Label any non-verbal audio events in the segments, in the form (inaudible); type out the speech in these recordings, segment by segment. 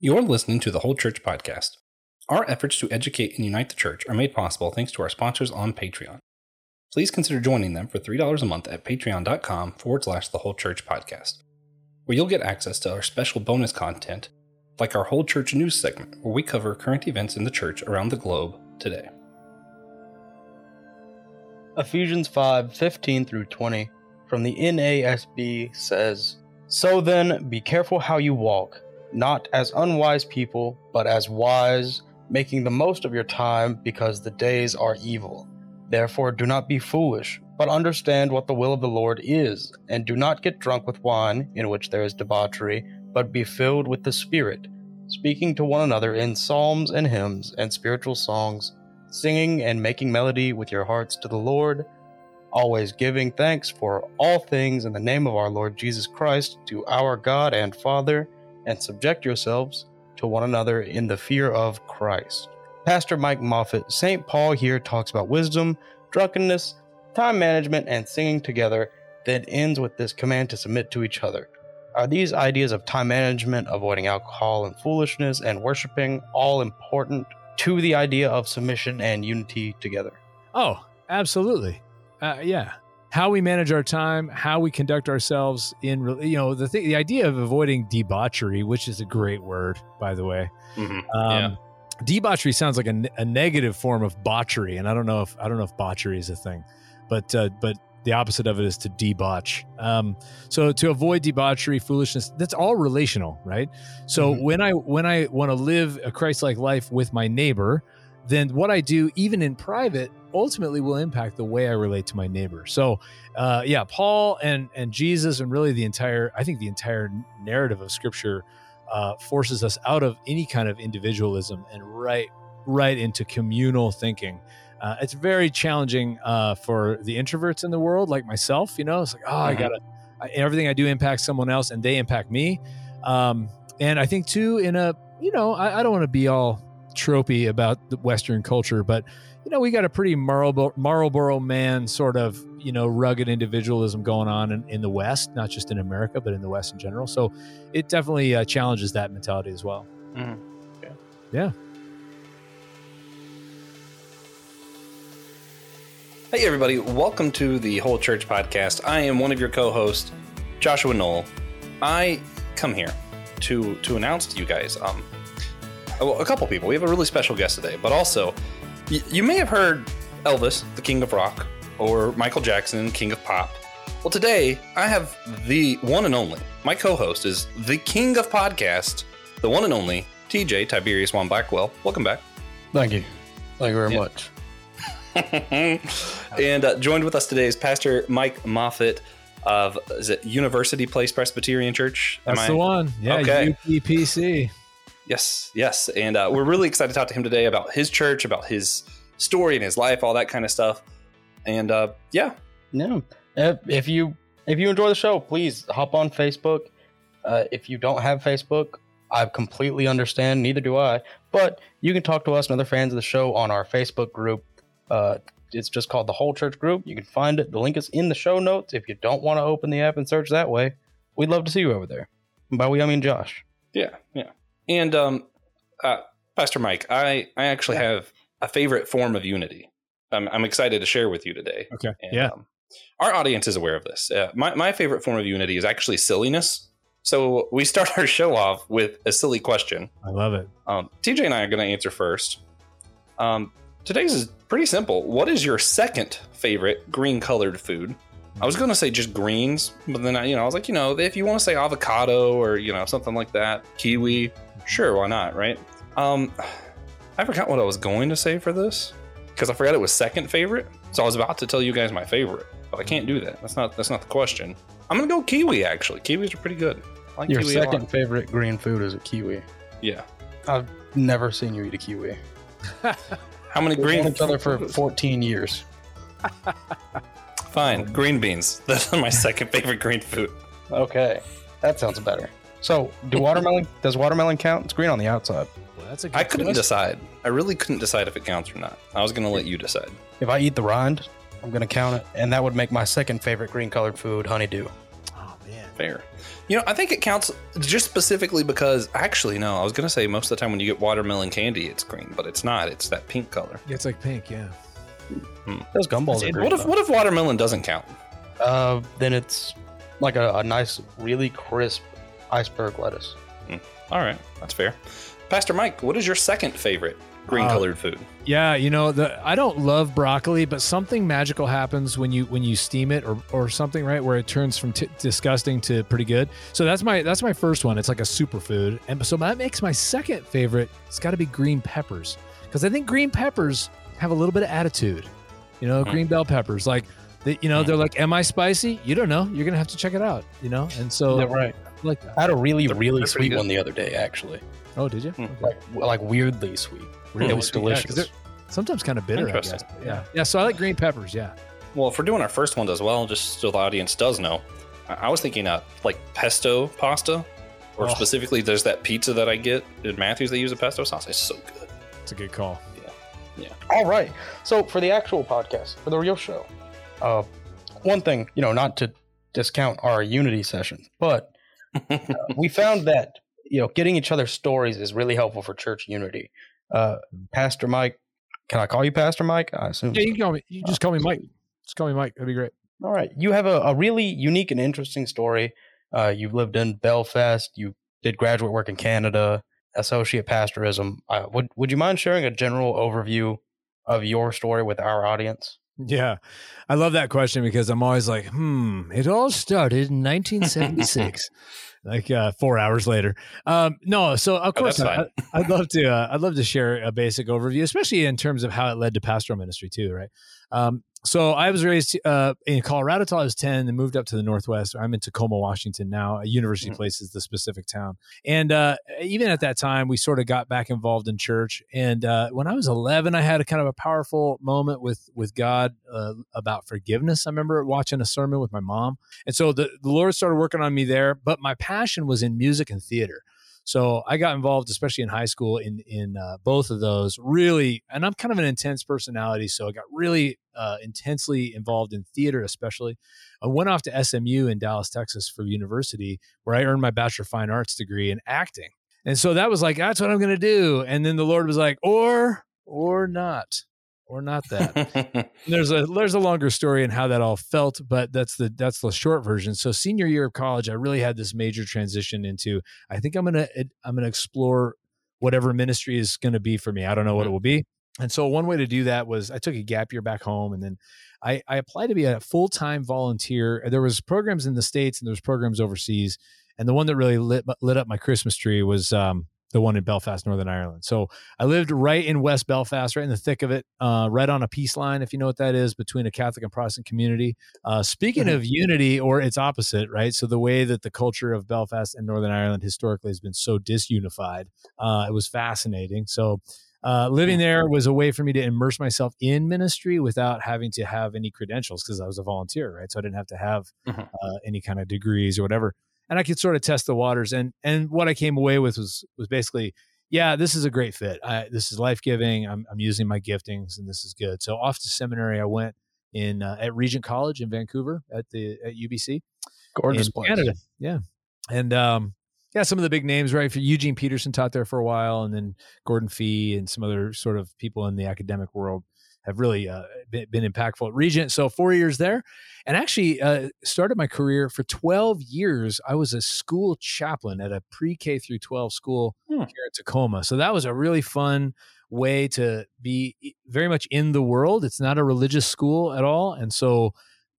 You're listening to the Whole Church Podcast. Our efforts to educate and unite the church are made possible thanks to our sponsors on Patreon. Please consider joining them for $3 a month at patreon.com forward slash the Whole Church Podcast, where you'll get access to our special bonus content, like our Whole Church News segment, where we cover current events in the church around the globe today. Ephesians 5 15 through 20 from the NASB says, So then, be careful how you walk not as unwise people, but as wise, making the most of your time because the days are evil. Therefore, do not be foolish, but understand what the will of the Lord is, and do not get drunk with wine, in which there is debauchery, but be filled with the Spirit, speaking to one another in psalms and hymns and spiritual songs, singing and making melody with your hearts to the Lord, always giving thanks for all things in the name of our Lord Jesus Christ to our God and Father and subject yourselves to one another in the fear of Christ. Pastor Mike Moffit, St. Paul here talks about wisdom, drunkenness, time management, and singing together, then ends with this command to submit to each other. Are these ideas of time management, avoiding alcohol and foolishness, and worshiping all important to the idea of submission and unity together? Oh, absolutely. Uh, yeah how we manage our time, how we conduct ourselves in, you know, the th- the idea of avoiding debauchery, which is a great word, by the way. Mm-hmm. Um, yeah. Debauchery sounds like a, a, negative form of botchery, and I don't know if I don't know if botchery is a thing, but uh, but the opposite of it is to debauch. Um, so to avoid debauchery, foolishness, that's all relational, right? So mm-hmm. when I when I want to live a Christ-like life with my neighbor, then what I do, even in private, ultimately will impact the way I relate to my neighbor. So, uh, yeah, Paul and and Jesus, and really the entire, I think the entire narrative of Scripture uh, forces us out of any kind of individualism and right right into communal thinking. Uh, it's very challenging uh, for the introverts in the world, like myself. You know, it's like, oh, mm-hmm. I gotta I, everything I do impacts someone else, and they impact me. Um, and I think too, in a you know, I, I don't want to be all tropey about the Western culture, but you know, we got a pretty Marlboro, Marlboro man sort of, you know, rugged individualism going on in, in, the West, not just in America, but in the West in general. So it definitely uh, challenges that mentality as well. Mm-hmm. Yeah. yeah. Hey, everybody. Welcome to the Whole Church Podcast. I am one of your co hosts, Joshua Noel. I come here to to announce to you guys um, well, a couple people. We have a really special guest today, but also y- you may have heard Elvis, the King of Rock, or Michael Jackson, King of Pop. Well, today I have the one and only. My co-host is the King of Podcast, the one and only TJ Tiberius Juan Blackwell. Welcome back. Thank you. Thank you very yeah. much. (laughs) and uh, joined with us today is Pastor Mike Moffit of is it University Place Presbyterian Church? Am That's I... the one. Yeah, okay. UPPC. Yes, yes. And uh, we're really excited to talk to him today about his church, about his story and his life, all that kind of stuff. And uh, yeah. No. If you if you enjoy the show, please hop on Facebook. Uh, if you don't have Facebook, I completely understand. Neither do I. But you can talk to us and other fans of the show on our Facebook group. Uh, it's just called the Whole Church Group. You can find it. The link is in the show notes. If you don't want to open the app and search that way, we'd love to see you over there. By we, I mean Josh. Yeah, yeah. And um, uh, Pastor Mike, I I actually yeah. have a favorite form of unity. I'm I'm excited to share with you today. Okay. And, yeah. Um, our audience is aware of this. Uh, my my favorite form of unity is actually silliness. So we start (laughs) our show off with a silly question. I love it. Um, TJ and I are going to answer first. Um, today's is pretty simple. What is your second favorite green colored food? I was going to say just greens, but then I, you know, I was like, you know, if you want to say avocado or you know something like that, kiwi, Sure, why not, right? Um, I forgot what I was going to say for this because I forgot it was second favorite. So I was about to tell you guys my favorite, but I can't do that. That's not that's not the question. I'm gonna go kiwi actually. Kiwis are pretty good. Like Your second favorite green food is a kiwi. Yeah. I've never seen you eat a kiwi. (laughs) How many We've green? Known each other for (laughs) 14 years. Fine, green beans. (laughs) That's my second favorite green food. Okay, that sounds better. So, do (laughs) watermelon does watermelon count? It's green on the outside. Well, that's a I couldn't twist. decide. I really couldn't decide if it counts or not. I was going to let you decide. If I eat the rind, I'm going to count it, and that would make my second favorite green colored food honeydew. Oh Man. Fair. You know, I think it counts just specifically because actually, no, I was gonna say most of the time when you get watermelon candy, it's green, but it's not. It's that pink color. Yeah, it's like pink. Yeah. Those gumballs are great. What if though. what if watermelon doesn't count? Uh, then it's like a, a nice, really crisp iceberg lettuce. All right, that's fair. Pastor Mike, what is your second favorite green colored food? Yeah, you know, the I don't love broccoli, but something magical happens when you when you steam it or or something, right? Where it turns from t- disgusting to pretty good. So that's my that's my first one. It's like a superfood, and so that makes my second favorite. It's got to be green peppers because I think green peppers have a little bit of attitude. You know, Mhm. green bell peppers, like. They, you know, Mhm. they're like, "Am I spicy?" You don't know. You're gonna have to check it out. You know, and so right. I like that. I had a really, They're- really they're sweet one the other day, actually. Oh, did you? Okay. Like, like weirdly sweet. Really it was sweet. Delicious. they're sometimes kind of bitter. I guess. Interesting. Yeah, yeah. So I like green peppers. Yeah. Well, if we're doing our first ones as well, just so the audience does know, I I was thinking uh, like pesto pasta, or Oh. specifically, there's that pizza that I get at Matthews. They use a pesto sauce. It's so good. It's a good call. Yeah. Yeah. All right. So for the actual podcast, for the real show, uh, one thing, you know, not to discount our Unity sessions, but uh, we found that you know getting each other's stories is really helpful for church unity. Uh, Pastor Mike, can I call you Pastor Mike? I assume. Yeah, you can call me. You just call me Mike. Just call me Mike. That'd be great. All right. You have a, a really unique and interesting story. Uh, you've lived in Belfast. You did graduate work in Canada, associate pastorism. Uh, would Would you mind sharing a general overview of your story with our audience? Yeah, I love that question because I'm always like, hmm. It all started in 1976. (laughs) like uh, four hours later. Um, no, so of Oh, course I, I'd love to. Uh, I'd love to share a basic overview, especially in terms of how it led to pastoral ministry too. Right. Um, so I was raised uh, in Colorado till I was 10 and moved up to the Northwest. I'm in Tacoma, Washington now. A university Mhm. place is the specific town. And uh, even at that time, we sort of got back involved in church. And uh, when I was 11, I had a kind of a powerful moment with, with God uh, about forgiveness. I remember watching a sermon with my mom. And so the, the Lord started working on me there, but my passion was in music and theater. So I got involved, especially in high school, in in uh, both of those. Really, and I'm kind of an intense personality, so I got really uh, intensely involved in theater, especially. I went off to SMU in Dallas, Texas, for university, where I earned my Bachelor of Fine Arts degree in acting. And so that was like, that's what I'm going to do. And then the Lord was like, or or not, or not that. there's a there's a longer story in how that all felt, but that's the that's the short version. So senior year of college, I really had this major transition into. I think I'm gonna I'm gonna explore whatever ministry is going to be for me. I don't know what it will be. And so one way to do that was I took a gap year back home, and then I, I applied to be a full time volunteer. There was programs in the states and there was programs overseas, and the one that really lit lit up my Christmas tree was um, the one in Belfast, Northern Ireland. So I lived right in West Belfast, right in the thick of it, uh, right on a peace line, if you know what that is, between a Catholic and Protestant community. Uh, speaking Mhm. of unity, or its opposite, right? So the way that the culture of Belfast and Northern Ireland historically has been so disunified, uh, it was fascinating. So uh, living there was a way for me to immerse myself in ministry without having to have any credentials because I was a volunteer, right? So I didn't have to have Mhm. uh, any kind of degrees or whatever, and I could sort of test the waters. And and what I came away with was was basically, yeah, this is a great fit. I, this is life giving. I'm I'm using my giftings, and this is good. So off to seminary, I went in uh, at Regent College in Vancouver at the at UBC Gorgeous place. Canada. Yeah. And um, yeah, some of the big names, right? For Eugene Peterson taught there for a while, and then Gordon Fee and some other sort of people in the academic world have really uh, been, been impactful at Regent. So four years there, and actually uh, started my career for 12 years. I was a school chaplain at a pre-K through 12 school Hmm. here in Tacoma. So that was a really fun way to be very much in the world. It's not a religious school at all, and so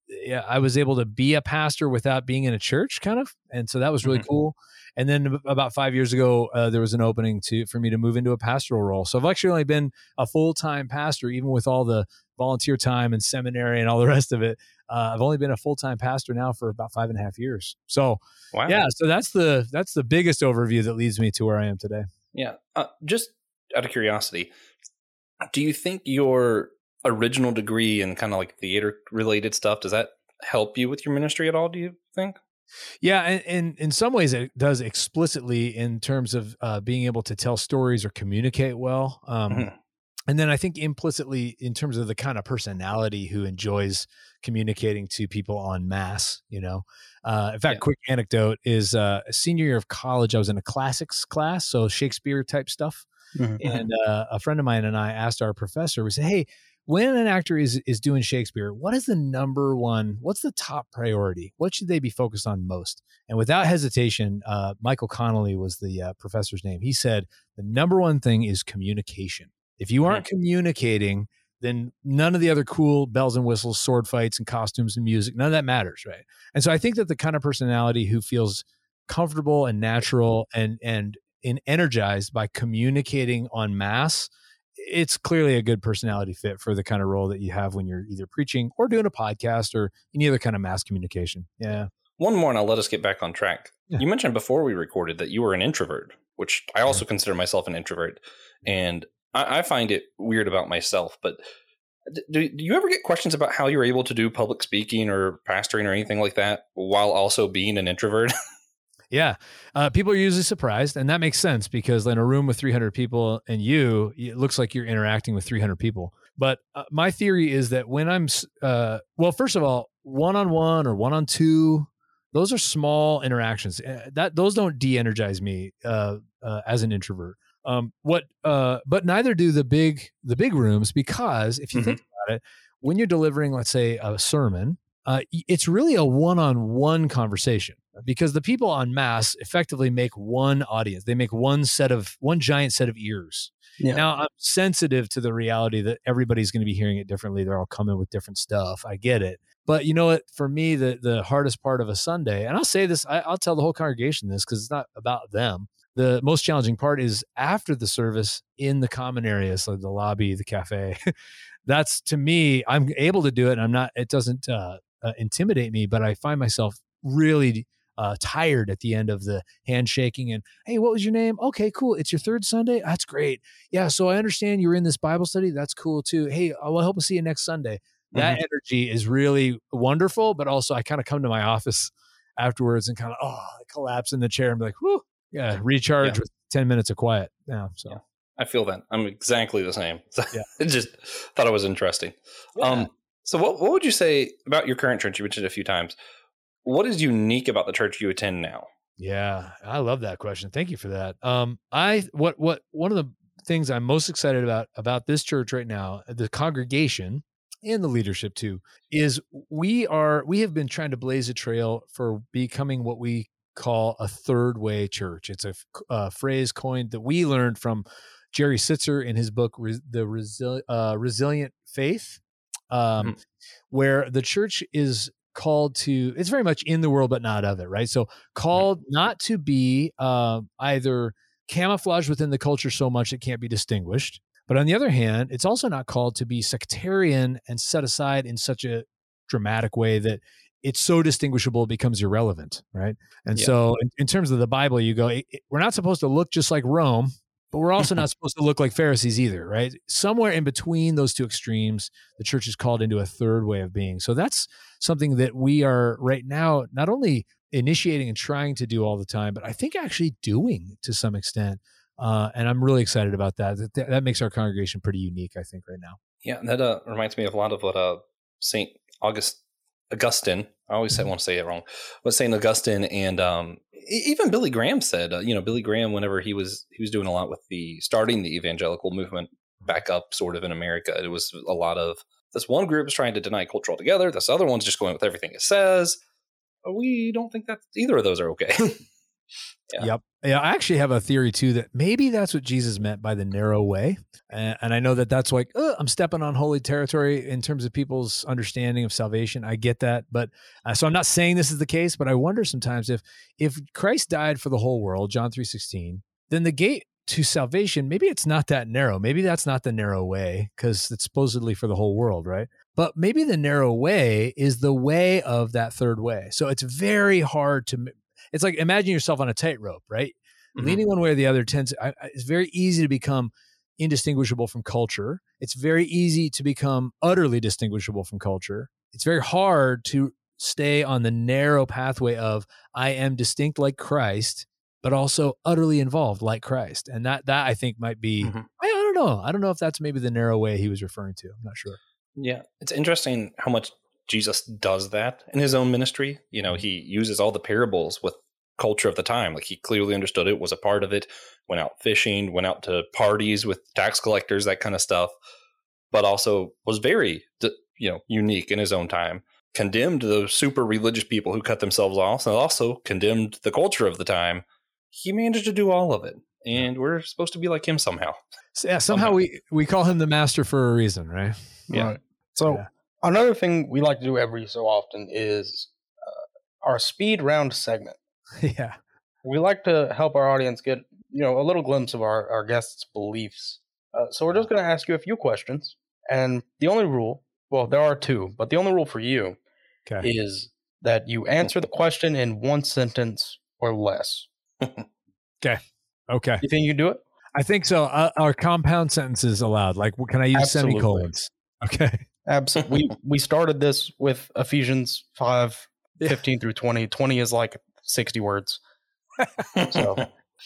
yeah, I was able to be a pastor without being in a church, kind of, and so that was really Mhm. cool. And then about five years ago, uh, there was an opening to for me to move into a pastoral role. So I've actually only been a full time pastor, even with all the volunteer time and seminary and all the rest of it. Uh, I've only been a full time pastor now for about five and a half years. So wow. yeah, so that's the that's the biggest overview that leads me to where I am today. Yeah. Uh, just out of curiosity, do you think your original degree and kind of like theater related stuff does that help you with your ministry at all? Do you think? Yeah, and, and in some ways it does explicitly in terms of uh, being able to tell stories or communicate well. Um, Mhm. and then I think implicitly, in terms of the kind of personality who enjoys communicating to people en masse, you know. Uh, in fact, Yeah. quick anecdote is uh, senior year of college, I was in a classics class, so Shakespeare type stuff. Mhm. And uh, a friend of mine and I asked our professor, we said, hey, when an actor is is doing Shakespeare, what is the number one? What's the top priority? What should they be focused on most? And without hesitation, uh, Michael Connolly was the uh, professor's name. He said the number one thing is communication. If you aren't communicating, then none of the other cool bells and whistles, sword fights and costumes and music, none of that matters, right? And so I think that the kind of personality who feels comfortable and natural and and and energized by communicating on masse, it's clearly a good personality fit for the kind of role that you have when you're either preaching or doing a podcast or any other kind of mass communication. Yeah. One more, and I'll let us get back on track. Yeah. You mentioned before we recorded that you were an introvert, which I also consider myself an introvert, and I, I find it weird about myself. But do, do you ever get questions about how you're able to do public speaking or pastoring or anything like that while also being an introvert? (laughs) Yeah. Uh, people are usually surprised, and that makes sense because in a room with 300 people and you, it looks like you're interacting with 300 people. But uh, my theory is that when I'm, uh, well, first of all, one on one or one on two, those are small interactions. Uh, That those don't de-energize me uh, uh, as an introvert. Um, what? Uh, but neither do the big the big rooms because if you Mhm. think about it, when you're delivering, let's say, a sermon, uh, it's really a one-on-one conversation because the people on mass effectively make one audience. They make one set of one giant set of ears. Yeah. Now I'm sensitive to the reality that everybody's going to be hearing it differently. They're all coming with different stuff. I get it. But you know what? For me, the the hardest part of a Sunday, and I'll say this, I, I'll tell the whole congregation this because it's not about them. The most challenging part is after the service in the common areas, like the lobby, the cafe. (laughs) That's to me, I'm able to do it, and I'm not. It doesn't uh, uh, intimidate me, but I find myself really uh, tired at the end of the handshaking and hey, what was your name? Okay, cool. It's your third Sunday. That's great. Yeah. So I understand you're in this Bible study. That's cool too. Hey, I will help us see you next Sunday. That energy is really wonderful, but also I kind of come to my office afterwards and kind of oh, I collapse in the chair and be like, whoo, yeah, recharge Yeah. with ten minutes of quiet. Yeah. So Yeah. I feel that. I'm exactly the same. (laughs) Yeah. I just thought it was interesting. Um, so what what would you say about your current church? You mentioned it a few times. What is unique about the church you attend now? Yeah, I love that question. Thank you for that. Um, I what what one of the things I'm most excited about about this church right now, the congregation and the leadership too, is we are we have been trying to blaze a trail for becoming what we call a third way church. It's a phrase coined that we learned from Jerry Sittser in his book The Resil- uh, Resilient Faith, um, where the church is called to it's very much in the world but not of it right? So called not to be uh, either camouflaged within the culture so much it can't be distinguished but on the other hand it's also not called to be sectarian and set aside in such a dramatic way that it's so distinguishable it becomes irrelevant right? And Yeah. so in, in terms of the bible you go we're not supposed to look just like rome but we're also not (laughs) supposed to look like pharisees either right somewhere in between those two extremes the church is called into a third way of being so that's something that we are right now not only initiating and trying to do all the time, but I think actually doing to some extent. Uh, and I'm really excited about that. That, that makes our congregation pretty unique, I think, right now. Yeah, that uh, reminds me of a lot of what uh, Saint August Augustine. I always say, want to say it wrong. What Saint Augustine and um, even Billy Graham said. Uh, you know, Billy Graham, whenever he was he was doing a lot with the starting the evangelical movement back up, sort of in America. It was a lot of this one group is trying to deny culture altogether. This other one's just going with everything it says. We don't think that either of those are okay. (laughs) Yeah. Yep. Yeah, I actually have a theory too that maybe that's what Jesus meant by the narrow way, and, and I know that that's like "Ugh, I'm stepping on holy territory in terms of people's understanding of salvation. I get that, but uh, so I'm not saying this is the case, but I wonder sometimes if if Christ died for the whole world, John three sixteen, then the gate to salvation maybe it's not that narrow. Maybe that's not the narrow way because it's supposedly for the whole world, right? But maybe the narrow way is the way of that third way. So it's very hard to it's like imagine yourself on a tightrope, right? Mhm. Leaning one way or the other tends. I, it's very easy to become indistinguishable from culture. It's very easy to become utterly distinguishable from culture. It's very hard to stay on the narrow pathway of I am distinct like Christ, but also utterly involved like Christ. And that that I think might be Mhm. I, I don't know. I don't know if that's maybe the narrow way he was referring to. I'm not sure. Yeah, it's interesting how much Jesus does that in his own ministry. You know, he uses all the parables with culture of the time. Like he clearly understood it, was a part of it, went out fishing, went out to parties with tax collectors, that kind of stuff, but also was very, you know, unique in his own time. Condemned the super religious people who cut themselves off, and also condemned the culture of the time. He managed to do all of it, and we're supposed to be like him somehow. Yeah, somehow, somehow, we we call him the master for a reason, right? Yeah. Right. So yeah. Another thing we like to do every so often is uh, our speed round segment. (laughs) yeah. We like to help our audience get you know a little glimpse of our our guests' beliefs. Uh, so we're just going to ask you a few questions, and the only rule well, there are two, but the only rule for you okay. is that you answer the question in one sentence or less. (laughs) okay. Okay. You think you can do it? I think so. Uh, are compound sentences allowed? Like, can I use Absolutely. semicolons? Okay. Absolutely. (laughs) we, we started this with Ephesians 5, 15 yeah. through 20. 20 is like 60 words. So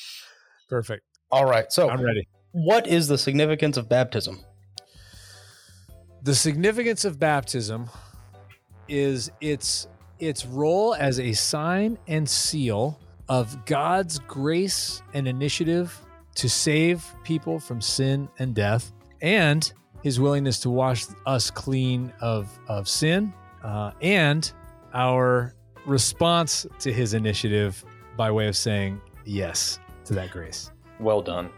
(laughs) perfect. All right. So I'm ready. What is the significance of baptism? The significance of baptism is its its role as a sign and seal of God's grace and initiative to save people from sin and death, and His willingness to wash us clean of of sin, uh, and our response to His initiative by way of saying yes to that grace. Well done.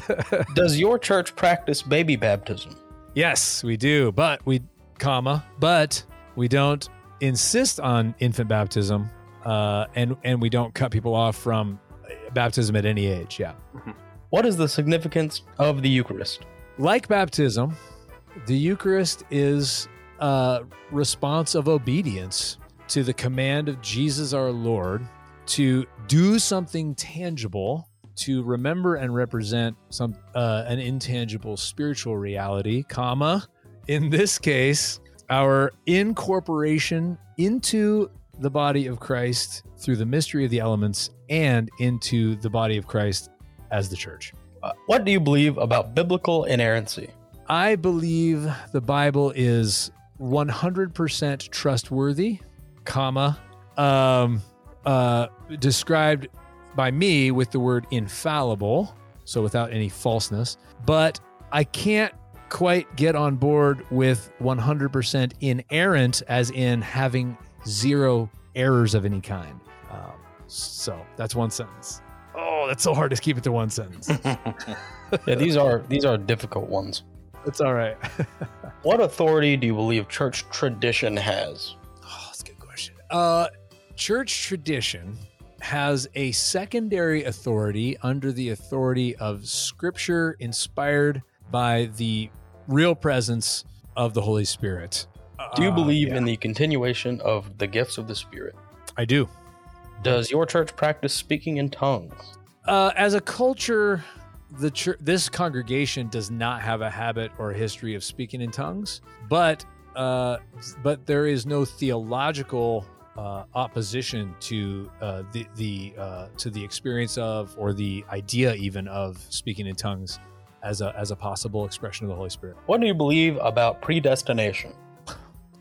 (laughs) Does your church practice baby baptism? Yes, we do, but we, comma, but we don't insist on infant baptism, uh, and and we don't cut people off from baptism at any age. Yeah. Mm-hmm. What is the significance of the Eucharist? Like baptism, the Eucharist is a response of obedience to the command of Jesus our Lord to do something tangible to remember and represent some uh, an intangible spiritual reality, comma, in this case, our incorporation into the body of Christ through the mystery of the elements and into the body of Christ as the church. Uh, what do you believe about biblical inerrancy? I believe the Bible is 100% trustworthy, comma, um, uh, described by me with the word infallible, so without any falseness, but I can't quite get on board with 100% inerrant, as in having zero errors of any kind. Um, so that's one sentence. Oh, that's so hard to keep it to one sentence. (laughs) yeah, these are these are difficult ones. It's all right. (laughs) what authority do you believe church tradition has? Oh, that's a good question. Uh, church tradition has a secondary authority under the authority of scripture inspired by the real presence of the Holy Spirit. Do you uh, believe uh, yeah. in the continuation of the gifts of the Spirit? I do. Does your church practice speaking in tongues? Uh, as a culture, the church, this congregation does not have a habit or a history of speaking in tongues, but uh, but there is no theological uh, opposition to uh, the the uh, to the experience of or the idea even of speaking in tongues as a as a possible expression of the Holy Spirit. What do you believe about predestination?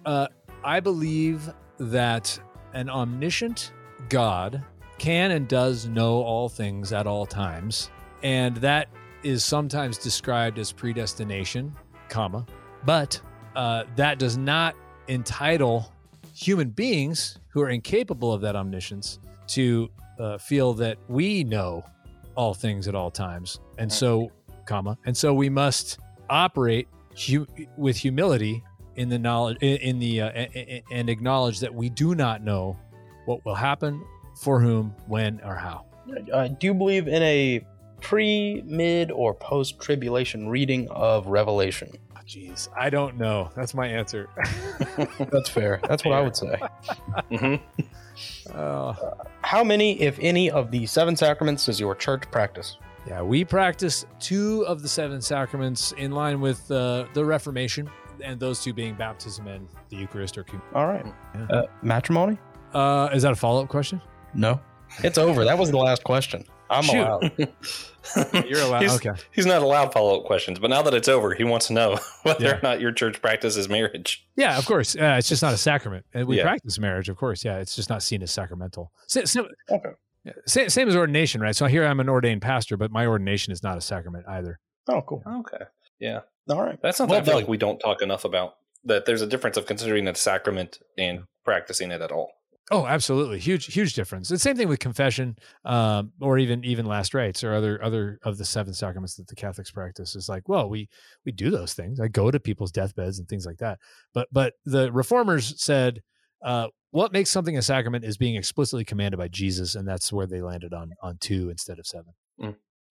Uh, I believe that an omniscient God can and does know all things at all times, and that is sometimes described as predestination, comma, but uh, that does not entitle human beings who are incapable of that omniscience to uh, feel that we know all things at all times, and so, comma, and so we must operate hu- with humility in the knowledge, in, the uh, and acknowledge that we do not know what will happen, for whom, when, or how. Uh, do you believe in a pre, mid, or post tribulation reading of Revelation? Jeez, I don't know. That's my answer. (laughs) That's fair. That's what I would say. (laughs) Mm-hmm. Uh, how many, if any, of the seven sacraments does your church practice? Yeah, we practice two of the seven sacraments in line with uh, the Reformation, and those two being baptism and the Eucharist or communion. All right. Yeah. Uh, matrimony? Uh, is that a follow up question? No. It's over. That was the last question. I'm Shoot. allowed. (laughs) You're allowed. He's, okay. he's not allowed follow up questions, but now that it's over, he wants to know (laughs) whether Yeah. or not your church practices marriage. Yeah, of course. Uh, it's just not a sacrament. We Yeah. practice marriage, of course. Yeah, it's just not seen as sacramental. Sa- sa- Okay. Same, same as ordination, right? So here I'm an ordained pastor, but my ordination is not a sacrament either. Oh, cool. Okay. Yeah. All right. That's something Well I feel done. like we don't talk enough about. That there's a difference of considering it a sacrament and practicing it at all. Oh, absolutely, huge, huge difference. The same thing with confession, um, or even even last rites or other other of the seven sacraments that the Catholics practice. Is like, well, we we do those things. I go to people's deathbeds and things like that. But but the reformers said, uh, what makes something a sacrament is being explicitly commanded by Jesus, and that's where they landed on on two instead of seven.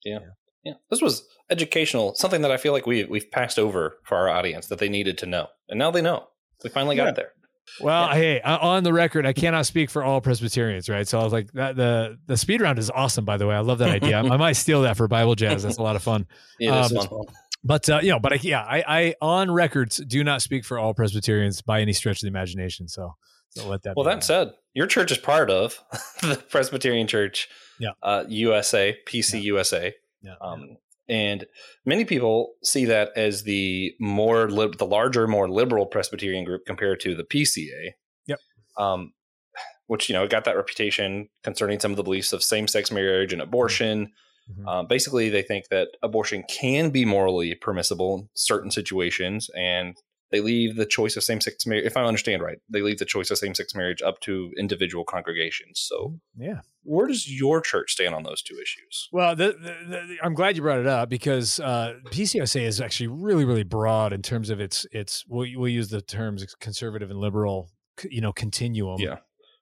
Yeah. Yeah. This was educational, something that I feel like we we've passed over for our audience that they needed to know. And now they know. We finally got Yeah. there. Well, Yeah. hey, uh, on the record, I cannot speak for all Presbyterians, right? So I was like, that, the the speed round is awesome, by the way. I love that idea. I, might steal that for Bible jazz. That's a lot of fun. (laughs) Yeah, Um, fun. But uh, you know, but I, yeah, I, I on records do not speak for all Presbyterians by any stretch of the imagination. So, so let that. Well, be that said, your church is part of (laughs) the Presbyterian Church, Yeah. uh, USA, PC USA, Yeah. um, and many people see that as the more lib- the larger, more liberal Presbyterian group compared to the PCA. Yep. Um, which you know got that reputation concerning some of the beliefs of same-sex marriage and abortion. Mhm. Um, basically, they think that abortion can be morally permissible in certain situations, and they leave the choice of same-sex marriage. If I understand right, they leave the choice of same-sex marriage up to individual congregations. So, yeah. where does your church stand on those two issues? Well, the, the, the, I'm glad you brought it up because uh, PCUSA is actually really, really broad in terms of its its. We'll, we'll use the terms conservative and liberal, you know, continuum. Yeah,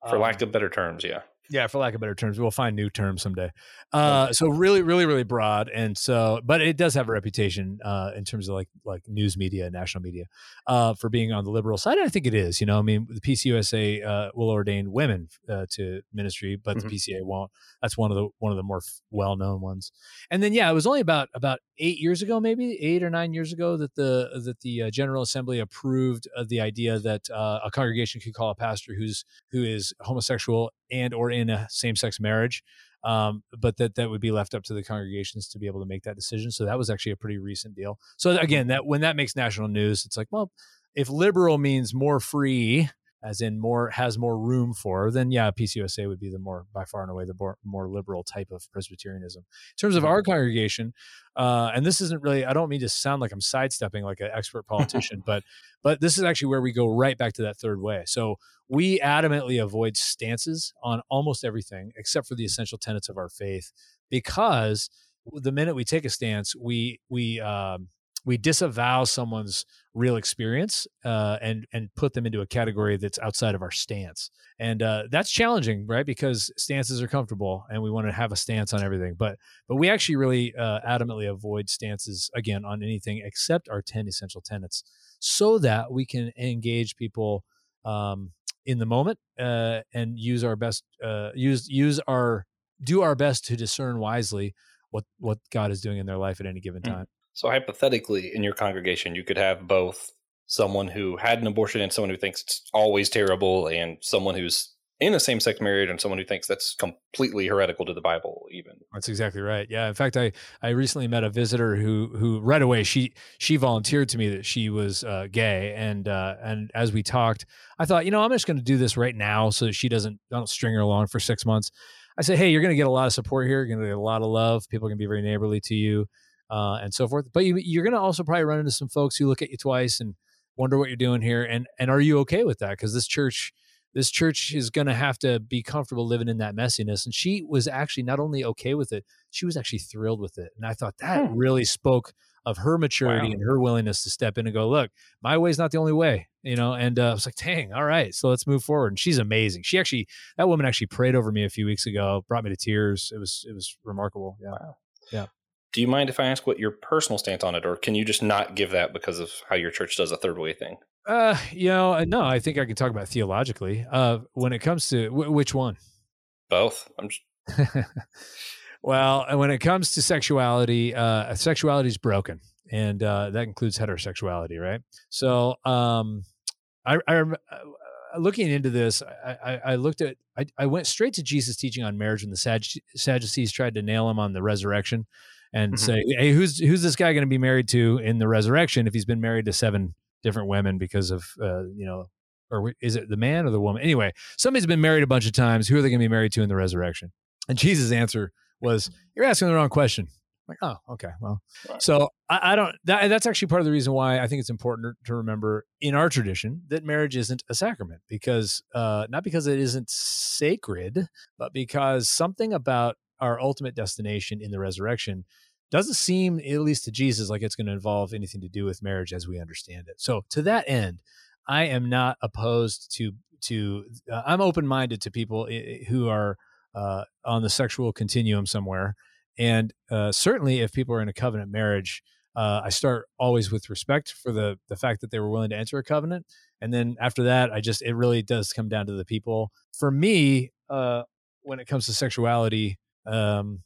for Um, lack of better terms, yeah. Yeah, for lack of better terms, we'll find new terms someday. Uh, so really, really, really broad, and so, but it does have a reputation uh, in terms of like like news media, national media, uh, for being on the liberal side. And I think it is. You know, I mean, the PCUSA uh, will ordain women uh, to ministry, but Mhm. the PCA won't. That's one of the one of the more well known ones. And then, yeah, it was only about about eight years ago, maybe eight or nine years ago, that the that the uh, General Assembly approved the idea that uh, a congregation could call a pastor who's who is homosexual and or in a same sex marriage, um, but that that would be left up to the congregations to be able to make that decision. So that was actually a pretty recent deal. So again, that when that makes national news, it's like, well, if liberal means more free, as in more has more room for, then yeah, PCUSA would be the more by far and away the more, more liberal type of Presbyterianism. In terms of our congregation, uh, and this isn't really, I don't mean to sound like I'm sidestepping like an expert politician, (laughs) but but this is actually where we go right back to that third way. So we adamantly avoid stances on almost everything except for the essential tenets of our faith because the minute we take a stance we we um, we disavow someone's real experience uh, and and put them into a category that's outside of our stance. And uh, that's challenging right? Because stances are comfortable and we want to have a stance on everything. But but we actually really uh, adamantly avoid stances again on anything except our 10 essential tenets so that we can engage people um, in the moment uh, and use our best uh, use use our do our best to discern wisely what what God is doing in their life at any given Mm. So hypothetically, in your congregation, you could have both someone who had an abortion and someone who thinks it's always terrible, and someone who's in a same-sex marriage and someone who thinks that's completely heretical to the Bible. Even That's exactly right. Yeah. In fact, I I recently met a visitor who who right away she she volunteered to me that she was uh, gay, and uh, and as we talked, I thought, you know, I'm just going to do this right now so she doesn't I don't string her along for six months. I said, hey, you're going to get a lot of support here. You're going to get a lot of love. People are going to be very neighborly to you, uh, and so forth. But you, you're going to also probably run into some folks who look at you twice and wonder what you're doing here, and and are you okay with that? Because this church this church is going to have to be comfortable living in that messiness. And she was actually not only okay with it, she was actually thrilled with it. And I thought that Hmm. really spoke of her maturity Wow. and her willingness to step in and go, look, my way's not the only way, you know? And uh, I was like, dang, all right, so let's move forward. And she's amazing. She actually, that woman actually prayed over me a few weeks ago, brought me to tears. It was, it was remarkable. Yeah. Yeah. Do you mind if I ask what your personal stance on it, or can you just not give that because of how your church does a third way thing? Uh, you know, uh, no, I think I can talk about theologically. Uh, when it comes to wh- which one? Both. I'm just, (laughs) well, when it comes to sexuality, uh, sexuality is broken, and uh, that includes heterosexuality, right? So, um, I, I rem- looking into this, I, I, I looked at, I, I went straight to Jesus' teaching on marriage when the Saddu- Sadducees tried to nail him on the resurrection and Mhm. say, hey, who's who's this guy going to be married to in the resurrection if he's been married to seven different women because of, uh, you know, or is it the man or the woman? Anyway, somebody's been married a bunch of times. Who are they going to be married to in the resurrection? And Jesus' answer was, "You're asking the wrong question." I'm like, oh, okay, well, Right. so I, I don't. That, that's actually part of the reason why I think it's important to remember in our tradition that marriage isn't a sacrament because uh, not because it isn't sacred, but because something about our ultimate destination in the resurrection doesn't seem, at least to Jesus, like it's going to involve anything to do with marriage as we understand it. So to that end, I am not opposed to to. Uh, I'm open minded to people who are uh, on the sexual continuum somewhere, and uh, certainly if people are in a covenant marriage, uh, I start always with respect for the the fact that they were willing to enter a covenant, and then after that, I just it really does come down to the people. For me, uh, when it comes to sexuality um,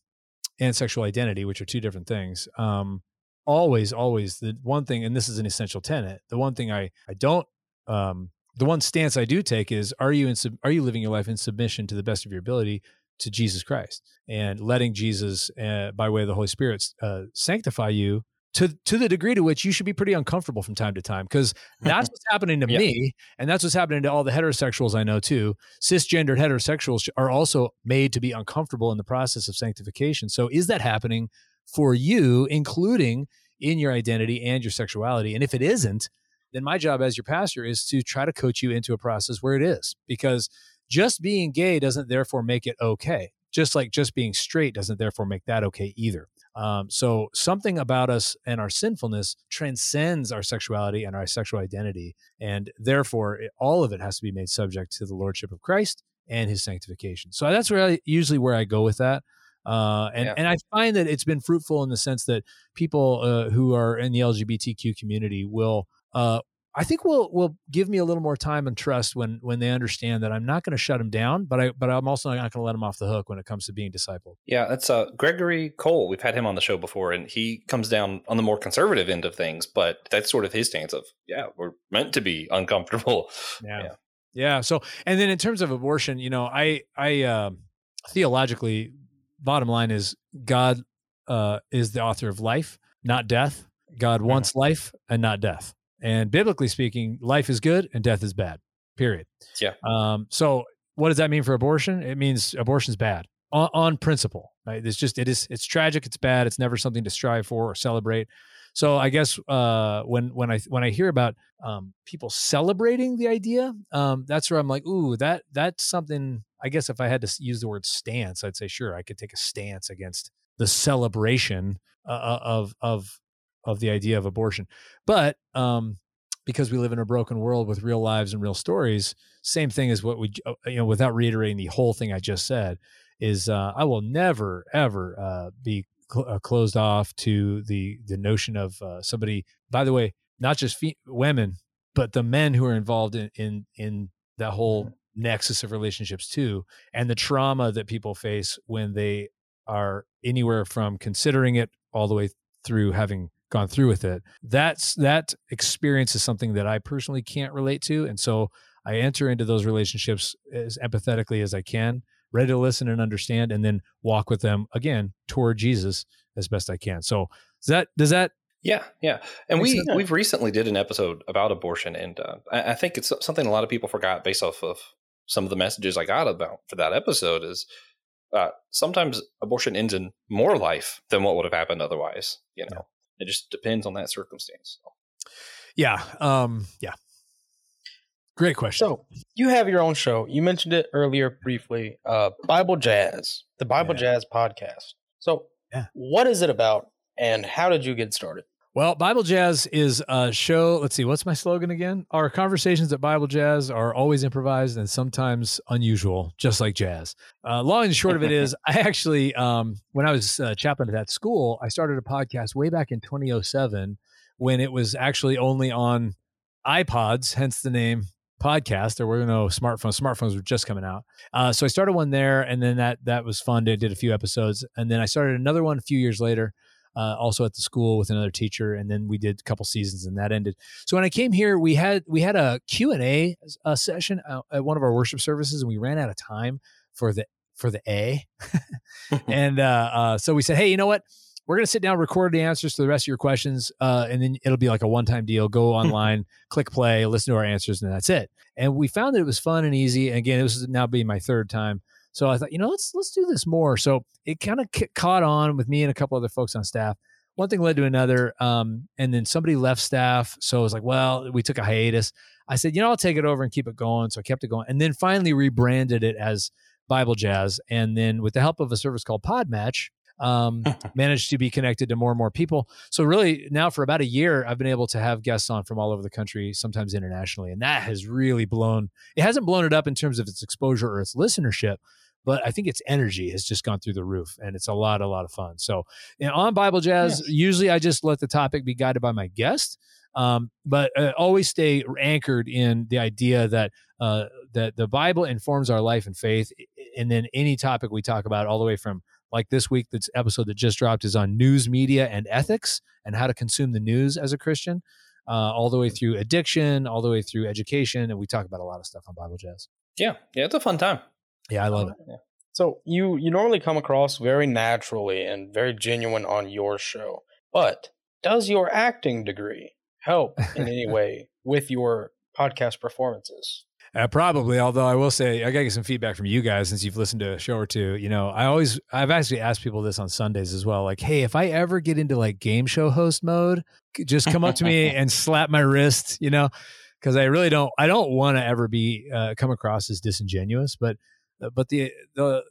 and sexual identity, which are two different things, um, always, always the one thing, and this is an essential tenet. The one thing I I don't um, the one stance I do take is are you in are you living your life in submission to the best of your ability to Jesus Christ and letting Jesus uh, by way of the Holy Spirit uh, sanctify you to to the degree to which you should be pretty uncomfortable from time to time because that's (laughs) what's happening to Yeah. me and that's what's happening to all the heterosexuals I know too. Cisgendered heterosexuals are also made to be uncomfortable in the process of sanctification. So is that happening for you including in your identity and your sexuality? And if it isn't, then my job as your pastor is to try to coach you into a process where it is because just being gay doesn't therefore make it okay just like just being straight doesn't therefore make that okay either um, so something about us and our sinfulness transcends our sexuality and our sexual identity and therefore it, all of it has to be made subject to the lordship of christ and his sanctification so that's really usually where i go with that uh, and, Yeah. and I find that it's been fruitful in the sense that people uh, who are in the LGBTQ community will uh, I think will will give me a little more time and trust when when they understand that I'm not going to shut them down, but I but I'm also not going to let them off the hook when it comes to being discipled. Yeah, that's uh, Gregory Cole. We've had him on the show before, and he comes down on the more conservative end of things, but that's sort of his stance of, yeah, we're meant to be uncomfortable. (laughs) Yeah. Yeah. yeah. So and then in terms of abortion, you know, I I um, theologically, bottom line is God uh, is the author of life, not death. God wants life and not death. And biblically speaking, life is good and death is bad. Period. Yeah. Um, so what does that mean for abortion? It means abortion is bad on, on principle. Right? It's just it is it's tragic. It's bad. It's never something to strive for or celebrate. So I guess uh, when when I when I hear about um, people celebrating the idea, um, that's where I'm like, ooh, that that's something. I guess if I had to use the word stance, I'd say sure, I could take a stance against the celebration uh, uh, of of of the idea of abortion. But um, because we live in a broken world with real lives and real stories, same thing as what we uh, you know without reiterating the whole thing I just said is uh, I will never ever uh, be cl- uh, closed off to the the notion of uh, somebody. By the way, not just fe- women, but the men who are involved in in in that whole nexus of relationships too, and the trauma that people face when they are anywhere from considering it all the way through having gone through with it. That's that experience is something that I personally can't relate to, and so I enter into those relationships as empathetically as I can, ready to listen and understand, and then walk with them again toward Jesus as best I can. So does that does that Yeah, yeah, and we sense. we've recently did an episode about abortion, and uh, I, I think it's something a lot of people forgot based off of some of the messages I got about for that episode. Is uh, sometimes abortion ends in more life than what would have happened otherwise. You know, it just depends on that circumstance. Yeah. Um, yeah. Great question. So you have your own show. You mentioned it earlier briefly. Uh, Bible Jazz, the Bible Yeah. Jazz podcast. So, Yeah. what is it about, and how did you get started? Well, Bible Jazz is a show. Let's see, what's my slogan again? Our conversations at Bible Jazz are always improvised and sometimes unusual, just like jazz. Uh, long and short of it is, (laughs) I actually, um, when I was uh, chaplain at that school, I started a podcast way back in 2007 when it was actually only on iPods, hence the name podcast. There were no smartphones. Smartphones were just coming out. Uh, so I started one there, and then that that was fun. I did a few episodes, and then I started another one a few years later. Uh, also at the school with another teacher, and then we did a couple seasons, and that ended. So when I came here, we had we had a Q and A uh, session uh, at one of our worship services, and we ran out of time for the for the A, (laughs) and uh, uh, so we said, hey, you know what? We're going to sit down, record the answers to the rest of your questions, uh, and then it'll be like a one time deal. Go (laughs) online, click play, listen to our answers, and that's it. And we found that it was fun and easy. And again, this is now being my third time. So I thought, you know, let's let's do this more. So it kind of caught on with me and a couple other folks on staff. One thing led to another, um, and then somebody left staff. So I was like, well, we took a hiatus. I said, you know, I'll take it over and keep it going. So I kept it going, and then finally rebranded it as Bible Jazz. And then with the help of a service called Podmatch, um, (laughs) managed to be connected to more and more people. So really now for about a year, I've been able to have guests on from all over the country, sometimes internationally. And that has really blown, it hasn't blown it up in terms of its exposure or its listenership, but I think its energy has just gone through the roof and it's a lot, a lot of fun. So you know, on Bible Jazz, yes. usually I just let the topic be guided by my guest. Um, but uh, always stay anchored in the idea that uh, that the Bible informs our life and faith, and then any topic we talk about, all the way from like this week, this episode that just dropped is on news media and ethics and how to consume the news as a Christian, uh, all the way through addiction, all the way through education. And we talk about a lot of stuff on Bible Jazz. Yeah. Yeah. It's a fun time. Yeah. I love it. Yeah. So you, you normally come across very naturally and very genuine on your show, but does your acting degree help in any (laughs) way with your podcast performances? Uh, probably, although I will say I got to get some feedback from you guys since you've listened to a show or two. You know, I always I've actually asked people this on Sundays as well. Like, hey, if I ever get into like game show host mode, just come up to me (laughs) and slap my wrist. You know, because I really don't I don't want to ever be uh, come across as disingenuous. But uh, but the the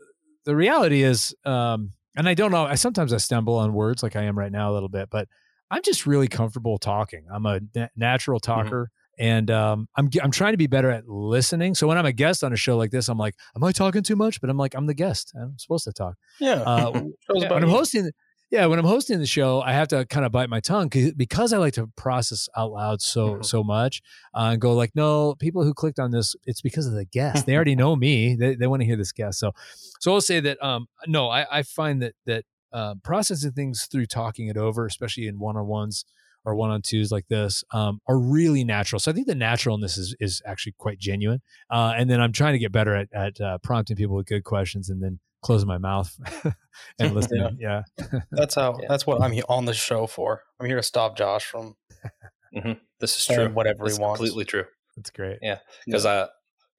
the reality is, um, and I don't know. I sometimes I stumble on words like I am right now a little bit, but I'm just really comfortable talking. I'm a natural mm-hmm. talker. Mm-hmm and um, I'm I'm trying to be better at listening. So when I'm a guest on a show like this, I'm like, am I talking too much? But I'm like, I'm the guest. I'm supposed to talk. Yeah. Uh, (laughs) when I'm hosting, yeah, when I'm hosting the show, I have to kind of bite my tongue because I like to process out loud so mm-hmm. so much uh, and go like, no, people who clicked on this, it's because of the guest. they already know me. They they want to hear this guest. So so I'll say that um, no, I, I find that that uh, processing things through talking it over, especially in one on ones or one on twos like this um, are really natural. So I think the naturalness is is actually quite genuine. Uh, and then I'm trying to get better at at uh, prompting people with good questions and then closing my mouth (laughs) and listening. yeah. (laughs) yeah. that's how. Yeah. (laughs) That's what I'm on the show for. I'm here to stop Josh from. mm-hmm. This is true. Whatever That's he wants. Completely true. That's great. Yeah, because yeah. I.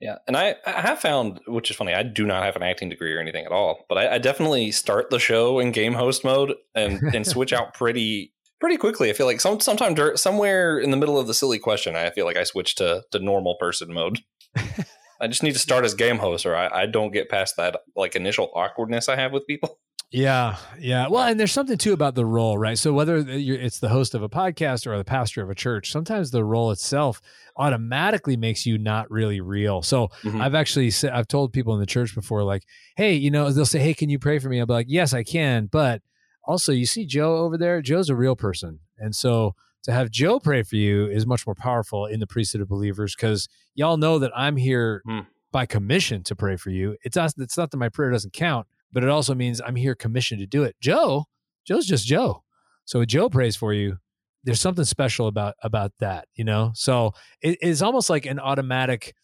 Yeah, and I, I have found, which is funny, I do not have an acting degree or anything at all, but I, I definitely start the show in game host mode and, and switch out pretty pretty quickly. I feel like some sometime somewhere in the middle of the silly question, I feel like I switch to to normal person mode. (laughs) I just need to start as game host, or I, I don't get past that like initial awkwardness I have with people. (laughs) Yeah, yeah. Well, and there's something too about the role, right? So whether it's the host of a podcast or the pastor of a church, sometimes the role itself automatically makes you not really real. So mm-hmm. I've actually said, I've told people in the church before, like, hey, you know, they'll say, hey, can you pray for me? I'll be like, yes, I can, but also you see Joe over there. Joe's a real person, and so to have Joe pray for you is much more powerful in the priesthood of believers because y'all know that I'm here mm. by commission to pray for you. It's not, it's not that my prayer doesn't count, but it also means I'm here commissioned to do it. Joe, Joe's just Joe. So Joe prays for you. There's something special about about that, you know. So it is almost like an automatic.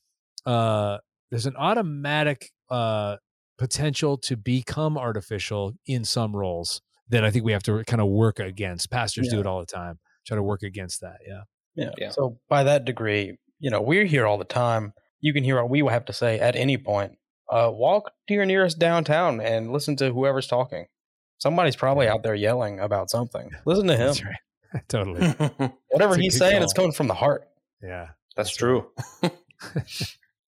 Uh, there's an automatic uh, potential to become artificial in some roles that I think we have to kind of work against. Pastors yeah. do it all the time. Try to work against that. Yeah. yeah. Yeah. So by that degree, you know, we're here all the time. You can hear what we have to say at any point. Uh, walk to your nearest downtown and listen to whoever's talking. Somebody's probably out there yelling about something. (laughs) Listen to him. (laughs) (laughs) That's right. totally. Whatever he's saying, call. it's coming from the heart. Yeah. That's, that's true.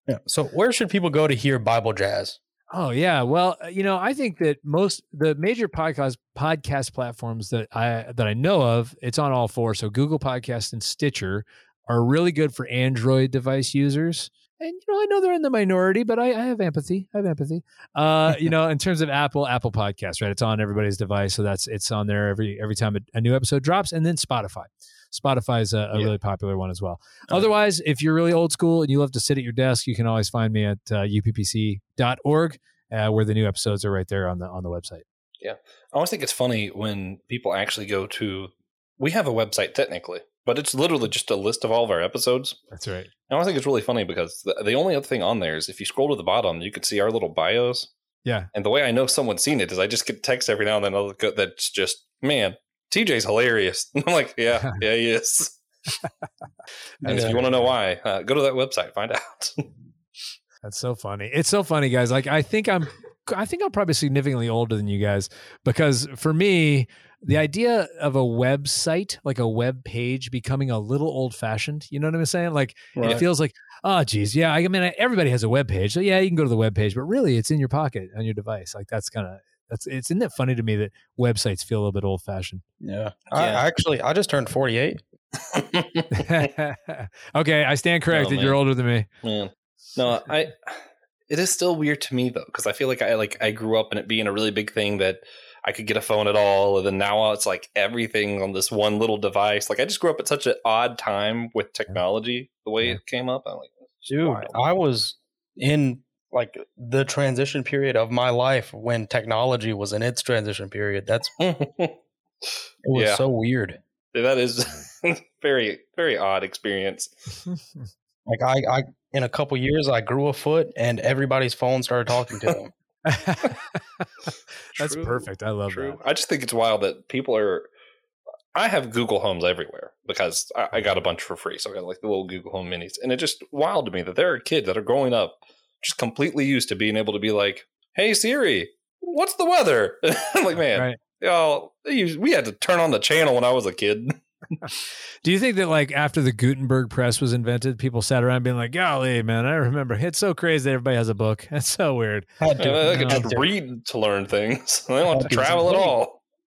yeah. So where should people go to hear Bible jazz? Oh yeah, well, uh, you know, I think that most the major podcast podcast platforms that I that I know of, it's on all four. So Google Podcast and Stitcher are really good for Android device users. And you know, I know they're in the minority, but I, I have empathy. I have empathy. Uh, you know, in terms of Apple, Apple Podcast, right? It's on everybody's device, so that's it's on there every every time a, a new episode drops, and then Spotify. Spotify is a, a yeah. really popular one as well. Uh, Otherwise, if you're really old school and you love to sit at your desk, you can always find me at uh, uppc.org, uh, where the new episodes are right there on the on the website. Yeah, I always think it's funny when people actually go to. We have a website technically, but it's literally just a list of all of our episodes. That's right. And I always think it's really funny because the, the only other thing on there is if you scroll to the bottom, you can see our little bios. Yeah. And the way I know someone's seen it is I just get text every now and then I'll go, that's just, man, TJ's hilarious. (laughs) I'm like, yeah, (laughs) yeah, he is. and if you want to know why, uh, go to that website, find out. (laughs) That's so funny. It's so funny, guys. Like I think I'm I think I'm probably significantly older than you guys because for me, the idea of a website, like a web page, becoming a little old fashioned. You know what I'm saying? Like Right. it feels like, oh, geez, yeah. I mean, everybody has a web page, so yeah, you can go to the web page, but really, it's in your pocket on your device. Like that's kind of that's it's isn't it funny to me that websites feel a little bit old fashioned. Yeah. I, Yeah. I actually I just turned 48. (laughs) okay, I stand oh, corrected. Oh, You're older than me. Man, no, I. It is still weird to me though, because I feel like I like I grew up in it being a really big thing that I could get a phone at all, and then now it's like everything on this one little device. Like I just grew up at such an odd time with technology, the way Yeah. it came up. I'm like, Dude, wild. I was in like the transition period of my life when technology was in its transition period. That's (laughs) it was Yeah. so weird. that is (laughs) very very odd experience. (laughs) Like I, I in a couple years I grew a foot and everybody's phone started talking to them. That's True, perfect. I love True. that. I just think it's wild that people are. I have Google Homes everywhere because I, I got a bunch for free. So I got like the little Google Home Minis, and it just wild to me that there are kids that are growing up just completely used to being able to be like, "Hey Siri, what's the weather?" (laughs) I'm like, man, Right. y'all, we had to turn on the channel when I was a kid. (laughs) Do you think that like after the Gutenberg press was invented, people sat around being like, "Golly, man, I remember it's so crazy that everybody has a book. (laughs) That's so weird." Had to, Uh, I could no. just read to learn things. I don't have to travel at all.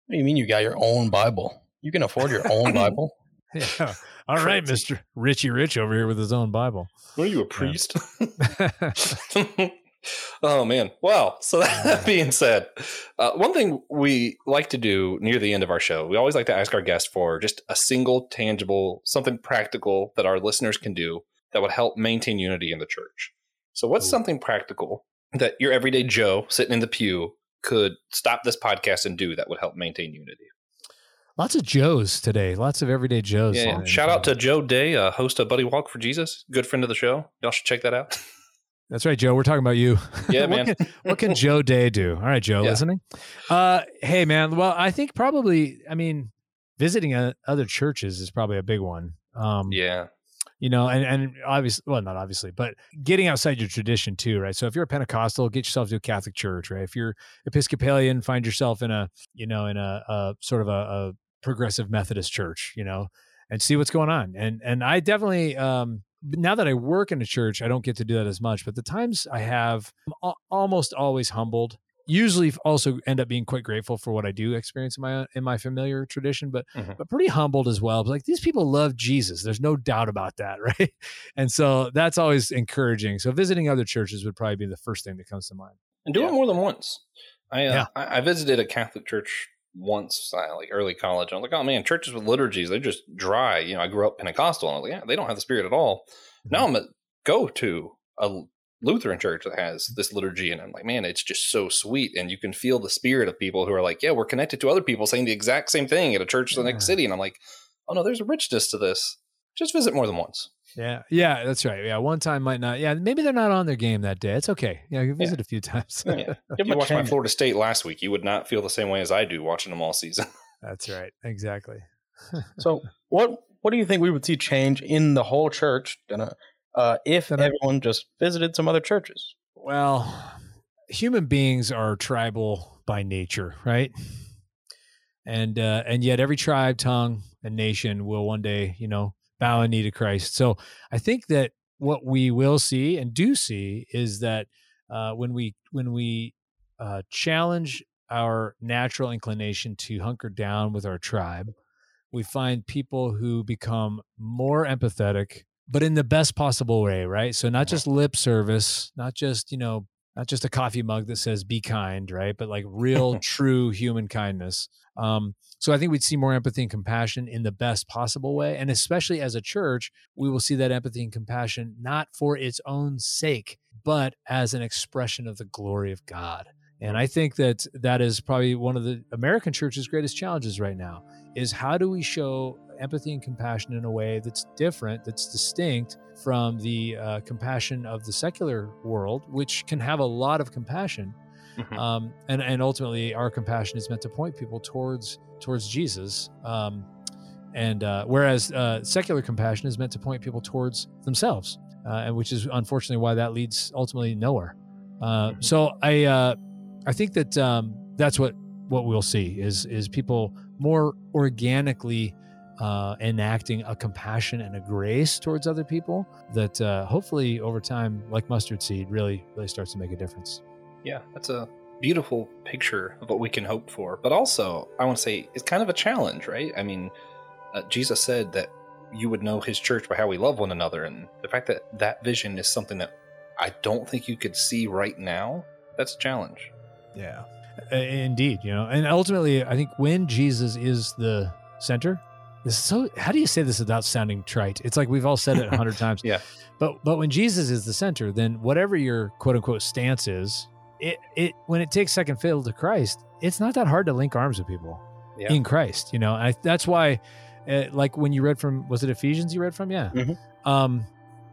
What do you mean you got your own Bible? You can afford your own Bible. Yeah. All right. Mister Richie Rich over here with his own Bible. What are you, a priest? (laughs) (laughs) oh man Wow. so that (laughs) being said uh, one thing we like to do near the end of our show we always like to ask our guests for just a single tangible something practical that our listeners can do that would help maintain unity in the church so what's Ooh. something practical that your everyday joe sitting in the pew could stop this podcast and do that would help maintain unity Lots of Joes today. Lots of everyday Joes. yeah, yeah. Shout out to joe day uh, host of buddy walk for jesus good friend of the show y'all should check that out (laughs) That's right, Joe. We're talking about you. (laughs) Yeah, what man. Can, what can Joe Day do? All right, Joe, Yeah. listening. Uh, hey, man. Well, I think probably. I mean, visiting uh, other churches is probably a big one. Um, yeah you know, and and obviously, well, not obviously, but getting outside your tradition too, right? So if you're a Pentecostal, get yourself to a Catholic church, right? If you're Episcopalian, find yourself in a, you know, in a, a sort of a, a progressive Methodist church, you know, and see what's going on. And and I definitely, um, now that I work in a church, I don't get to do that as much. But the times I have, I'm al- almost always humbled. Usually, also end up being quite grateful for what I do experience in my in my familiar tradition, but Mhm. but pretty humbled as well. Like these people love Jesus. There's no doubt about that, (laughs) right? And so that's always encouraging. So visiting other churches would probably be the first thing that comes to mind. and do Yeah. it more than once. I, uh, Yeah. I I visited a Catholic church once, uh, like early college. I'm like, oh man, churches with liturgies, they're just dry. You know, I grew up Pentecostal, and I'm like, yeah, they don't have the spirit at all. Now I'm at go to a Lutheran church that has this liturgy, and I'm like, man, it's just so sweet, and you can feel the spirit of people who are like, yeah, we're connected to other people saying the exact same thing at a church in the next city, and I'm like, oh no, there's a richness to this. Just visit more than once. Yeah, yeah, that's right. Yeah, one time might not. Yeah, maybe they're not on their game that day. It's okay. Yeah, you visit a few times. Yeah. (laughs) Give If 'em you watched my. Florida State last week, you would not feel the same way as I do watching them all season. (laughs) that's right. Exactly. (laughs) So what what do you think we would see change in the whole church uh, uh, if Then I- everyone just visited some other churches? Well, human beings are tribal by nature, right? And uh, and yet every tribe, tongue, and nation will one day, you know, bow and knee to Christ. So I think that what we will see and do see is that uh, when we when we uh, challenge our natural inclination to hunker down with our tribe, we find people who become more empathetic, but in the best possible way, right? So not just lip service, not just, you know, not just a coffee mug that says be kind, right? But like real, (laughs) true human kindness. Um, so I think we'd see more empathy and compassion in the best possible way. And especially as a church, we will see that empathy and compassion not for its own sake, but as an expression of the glory of God. And I think that that is probably one of the American church's greatest challenges right now is how do we show empathy and compassion in a way that's different, that's distinct from the uh, compassion of the secular world, which can have a lot of compassion. Mhm. Um, and, and ultimately, our compassion is meant to point people towards towards Jesus. Um, and uh, whereas uh, secular compassion is meant to point people towards themselves, uh, and which is unfortunately why that leads ultimately nowhere. Uh, Mhm. so I uh, I think that um, that's what what we'll see is is people more organically uh, enacting a compassion and a grace towards other people that uh, hopefully over time, like mustard seed, really really starts to make a difference. Yeah, that's a beautiful picture of what we can hope for. But also, I want to say it's kind of a challenge, right? I mean, uh, Jesus said that you would know his church by how we love one another. And the fact that that vision is something that I don't think you could see right now, that's a challenge. Yeah, indeed. You know, and ultimately, I think when Jesus is the center, this is so. How do you say this without sounding trite? It's like we've all said it a hundred (laughs) times. Yeah. But but when Jesus is the center, then whatever your quote unquote stance is, it it when it takes second fiddle to Christ, it's not that hard to link arms with people Yeah. in Christ. You know, I, that's why, uh, like when you read from, was it Ephesians? You read from, yeah. Mhm. Um,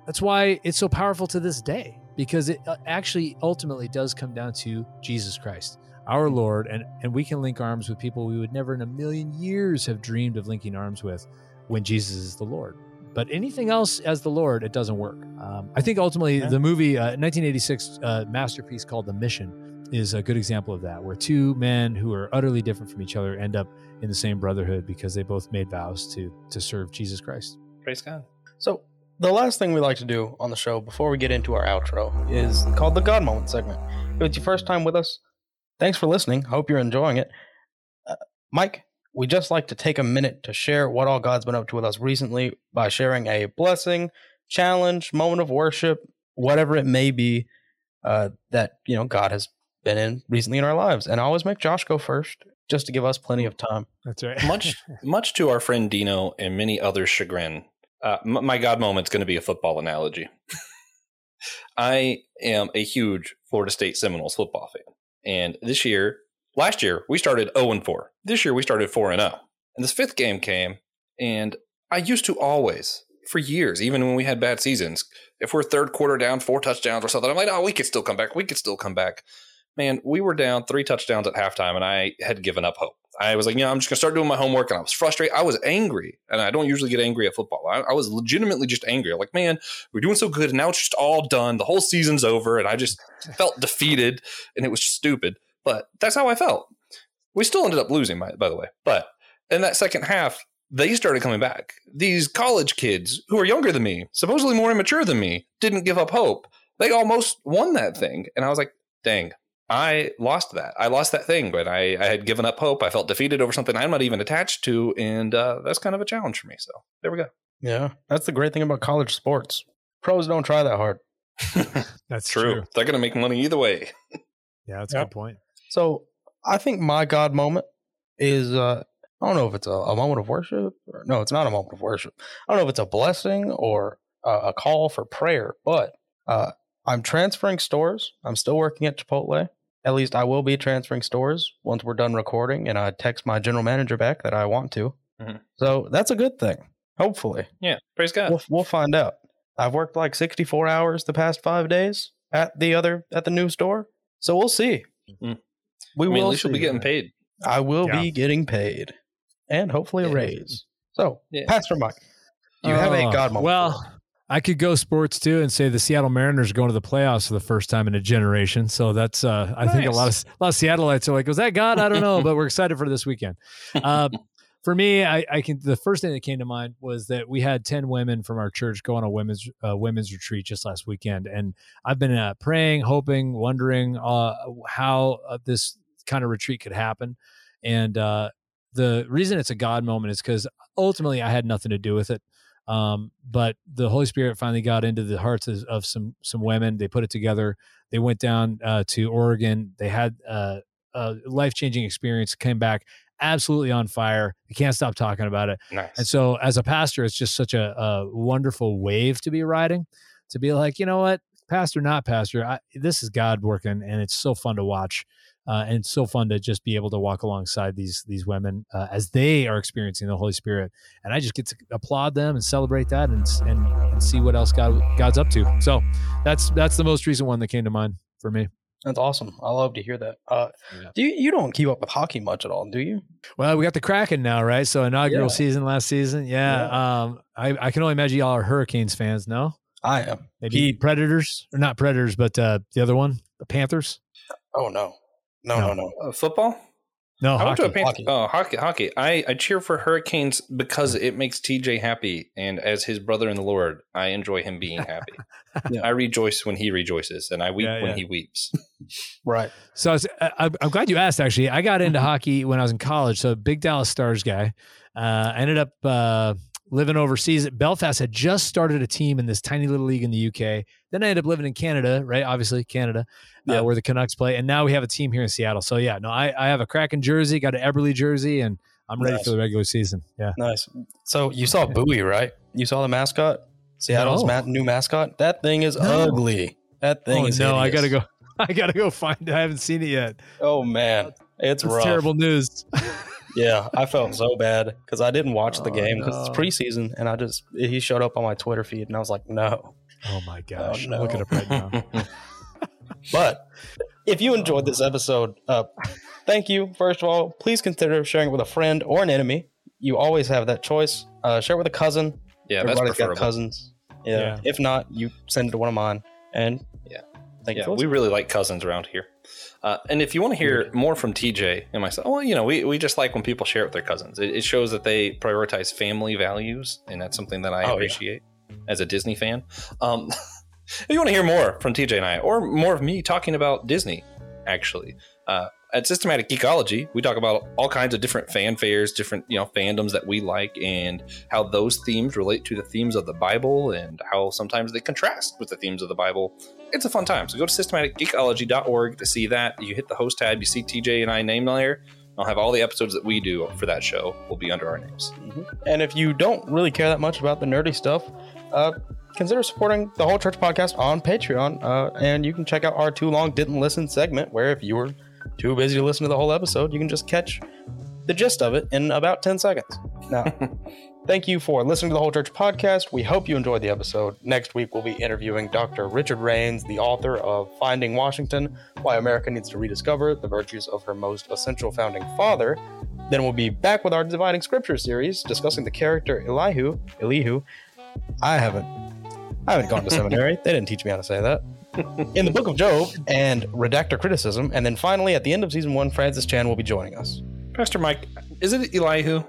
that's why it's so powerful to this day because it uh, actually ultimately does come down to Jesus Christ, our Lord, and and we can link arms with people we would never in a million years have dreamed of linking arms with when Jesus is the Lord. But anything else as the Lord, it doesn't work. Um, I think ultimately Yeah. the movie, uh, 1986 uh, masterpiece called The Mission, is a good example of that, where two men who are utterly different from each other end up in the same brotherhood because they both made vows to to serve Jesus Christ. Praise God. So, the last thing we like to do on the show before we get into our outro is called the God Moment segment. If it's your first time with us, thanks for listening. Hope you're enjoying it. Uh, Mike, we just like to take a minute to share what all God's been up to with us recently by sharing a blessing, challenge, moment of worship, whatever it may be uh, that you know God has been in recently in our lives. And I always make Josh go first, just to give us plenty of time. That's right. Much, (laughs) much to our friend Dino and many others' chagrin, uh, m- my God moment's going to be a football analogy. (laughs) I am a huge Florida State Seminoles football fan, and this year, last year we started zero and four. This year we started four and zero. And this fifth game came, and I used to always, for years, even when we had bad seasons, if we're third quarter down, four touchdowns or something, I'm like, oh, we could still come back. We could still come back. Man, we were down three touchdowns at halftime, and I had given up hope. I was like, you know, I'm just gonna start doing my homework, and I was frustrated. I was angry, and I don't usually get angry at football. I, I was legitimately just angry. I'm like, man, we're doing so good, and now it's just all done. The whole season's over, and I just felt defeated, and it was stupid. But that's how I felt. We still ended up losing, by, by the way. But in that second half, they started coming back. These college kids who are younger than me, supposedly more immature than me, didn't give up hope. They almost won that thing, and I was like, dang. I lost that. I lost that thing, but I, I had given up hope. I felt defeated over something I'm not even attached to, and uh, that's kind of a challenge for me. So there we go. Yeah, that's the great thing about college sports. Pros don't try that hard. (laughs) That's True. true. They're going to make money either way. (laughs) Yeah, that's a good point. So I think my God moment is uh I don't know if it's a, a moment of worship or no, it's not a moment of worship. I don't know if it's a blessing or uh, a call for prayer, but uh I'm transferring stores. I'm still working at Chipotle. At least I will be transferring stores once we're done recording and I text my general manager back that I want to. Mhm. So that's a good thing. Hopefully. Yeah. Praise God. We'll, we'll find out. I've worked like 64 hours the past 5 days at the other at the new store. So we'll see. Mm. We I mean, will at least you'll be getting paid. I will Yeah. be getting paid and hopefully a raise. So, Yeah. Pastor Mike, you have a Oh, God moment. Well, I could go sports too and say the Seattle Mariners are going to the playoffs for the first time in a generation. So that's uh, I think a lot of a lot of Seattleites are like, was that God? I don't know, but we're excited for this weekend. Uh, (laughs) for me, I, I can. The first thing that came to mind was that we had ten women from our church go on a women's uh, women's retreat just last weekend, and I've been uh, praying, hoping, wondering uh, how uh, this kind of retreat could happen, and uh, the reason it's a God moment is because ultimately I had nothing to do with it. Um, but the Holy Spirit finally got into the hearts of, of some some women. They put it together. They went down uh, to Oregon. They had uh, a life changing experience. Came back absolutely on fire. They can't stop talking about it. Nice. And so, as a pastor, it's just such a, a wonderful wave to be riding. To be like, you know what, pastor, not pastor, I, this is God working, and it's so fun to watch. Uh, and it's so fun to just be able to walk alongside these these women uh, as they are experiencing the Holy Spirit, and I just get to applaud them and celebrate that, and and, and see what else God God's up to. So that's that's the most recent one that came to mind for me. That's awesome. I love to hear that. Uh, Yeah. Do you, you don't keep up with hockey much at all, do you? Well, we got the Kraken now, right? So inaugural Yeah. season last season. Yeah. Um, I, I can only imagine y'all are Hurricanes fans, no? I am. Maybe He- Predators or not Predators, but uh, the other one, the Panthers. Oh no, no, No. no, no. Uh, football? No, I went to a hockey. Panther- hockey. Oh, hockey, hockey. I, I cheer for Hurricanes because it makes TJ happy, and as his brother in the Lord, I enjoy him being happy. (laughs) Yeah. I rejoice when he rejoices, and I weep Yeah, when he weeps. (laughs) Right. So I was, I, I'm- I'm glad you asked. Actually, I got into hockey when I was in college. So big Dallas Stars guy. Uh, I ended up uh, living overseas. Belfast had just started a team in this tiny little league in the UK. Then I ended up living in Canada, right? Obviously Canada, Yeah. uh, where the Canucks play, and now we have a team here in Seattle. So yeah, no, I, I have a Kraken jersey, got an Eberle jersey, and I'm ready Nice. for the regular season. Yeah. Nice. So you saw Buoy, right? You saw the mascot, Seattle's No. ma- new mascot. That thing is No. ugly. That thing oh is. no, I gotta go. (laughs) I gotta go find. it. I haven't seen it yet. Oh man, it's It's terrible news. (laughs) Yeah, I felt so bad because I didn't watch the Oh, game because no. it's preseason, and I just he showed up on my Twitter feed, and I was like, no. oh my gosh, no. look it up right now. (laughs) But if you enjoyed this episode, uh, thank you. First of all, please consider sharing it with a friend or an enemy. You always have that choice. Uh, share it with a cousin. yeah, that's Everybody's got cousins. Yeah. Yeah. If not, you send it to one of mine. And Yeah. thank you. Yeah, for we really like cousins around here. Uh, and if you want to hear more from TJ and myself, well, you know, we, we just like when people share it with their cousins. It, it shows that they prioritize family values, and that's something that I Oh, yeah. appreciate as a Disney fan. Um, (laughs) if you want to hear more from TJ and I, or more of me talking about Disney, actually, uh, at Systematic Geekology, we talk about all kinds of different fanfares, different you know fandoms that we like, and how those themes relate to the themes of the Bible, and how sometimes they contrast with the themes of the Bible it's a fun time. So go to systematicgeekology.org to see that. You hit the host tab, you see TJ and I named there. I'll have all the episodes that we do for that show will be under our names. Mhm. And if you don't really care that much about the nerdy stuff, uh, consider supporting the whole church podcast on Patreon. Uh, and you can check out our too long didn't listen segment, where if you were too busy to listen to the whole episode, you can just catch the gist of it in about 10 seconds. Now, (laughs) thank you for listening to the whole church podcast. We hope you enjoyed the episode. Next week, we'll be interviewing Dr. Richard Rains, the author of Finding Washington Why America Needs to Rediscover the Virtues of Her Most Essential Founding Father. Then we'll be back with our Dividing Scripture series, discussing the character Elihu. Elihu. I haven't. I haven't gone to seminary. (laughs) They didn't teach me how to say that. In the Book of Job and Redactor Criticism, and then finally at the end of season one, Francis Chan will be joining us. Pastor Mike, is it Elihu?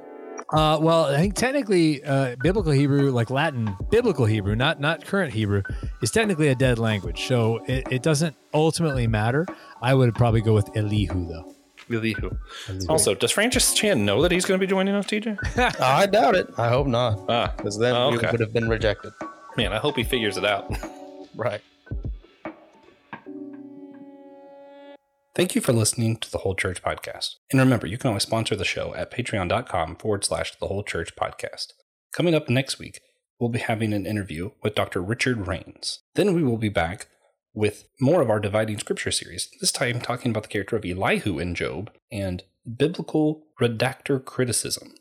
Uh, well, I think technically, uh, biblical Hebrew, like Latin, biblical Hebrew, not not current Hebrew, is technically a dead language. So it, it doesn't ultimately matter. I would probably go with Elihu though. Elihu. Elihu. Also, does Francis Chan know that he's going to be joining us, TJ? (laughs) I doubt it. I hope not, Ah, because then Oh, we would have been rejected. man, I hope he figures it out. (laughs) Right. Thank you for listening to the Whole Church Podcast. And remember, you can always sponsor the show at patreon.com forward slash the Whole Church Podcast. Coming up next week, we'll be having an interview with Dr. Richard Rains. Then we will be back with more of our Dividing Scripture series, this time talking about the character of Elihu in Job and biblical redactor criticism.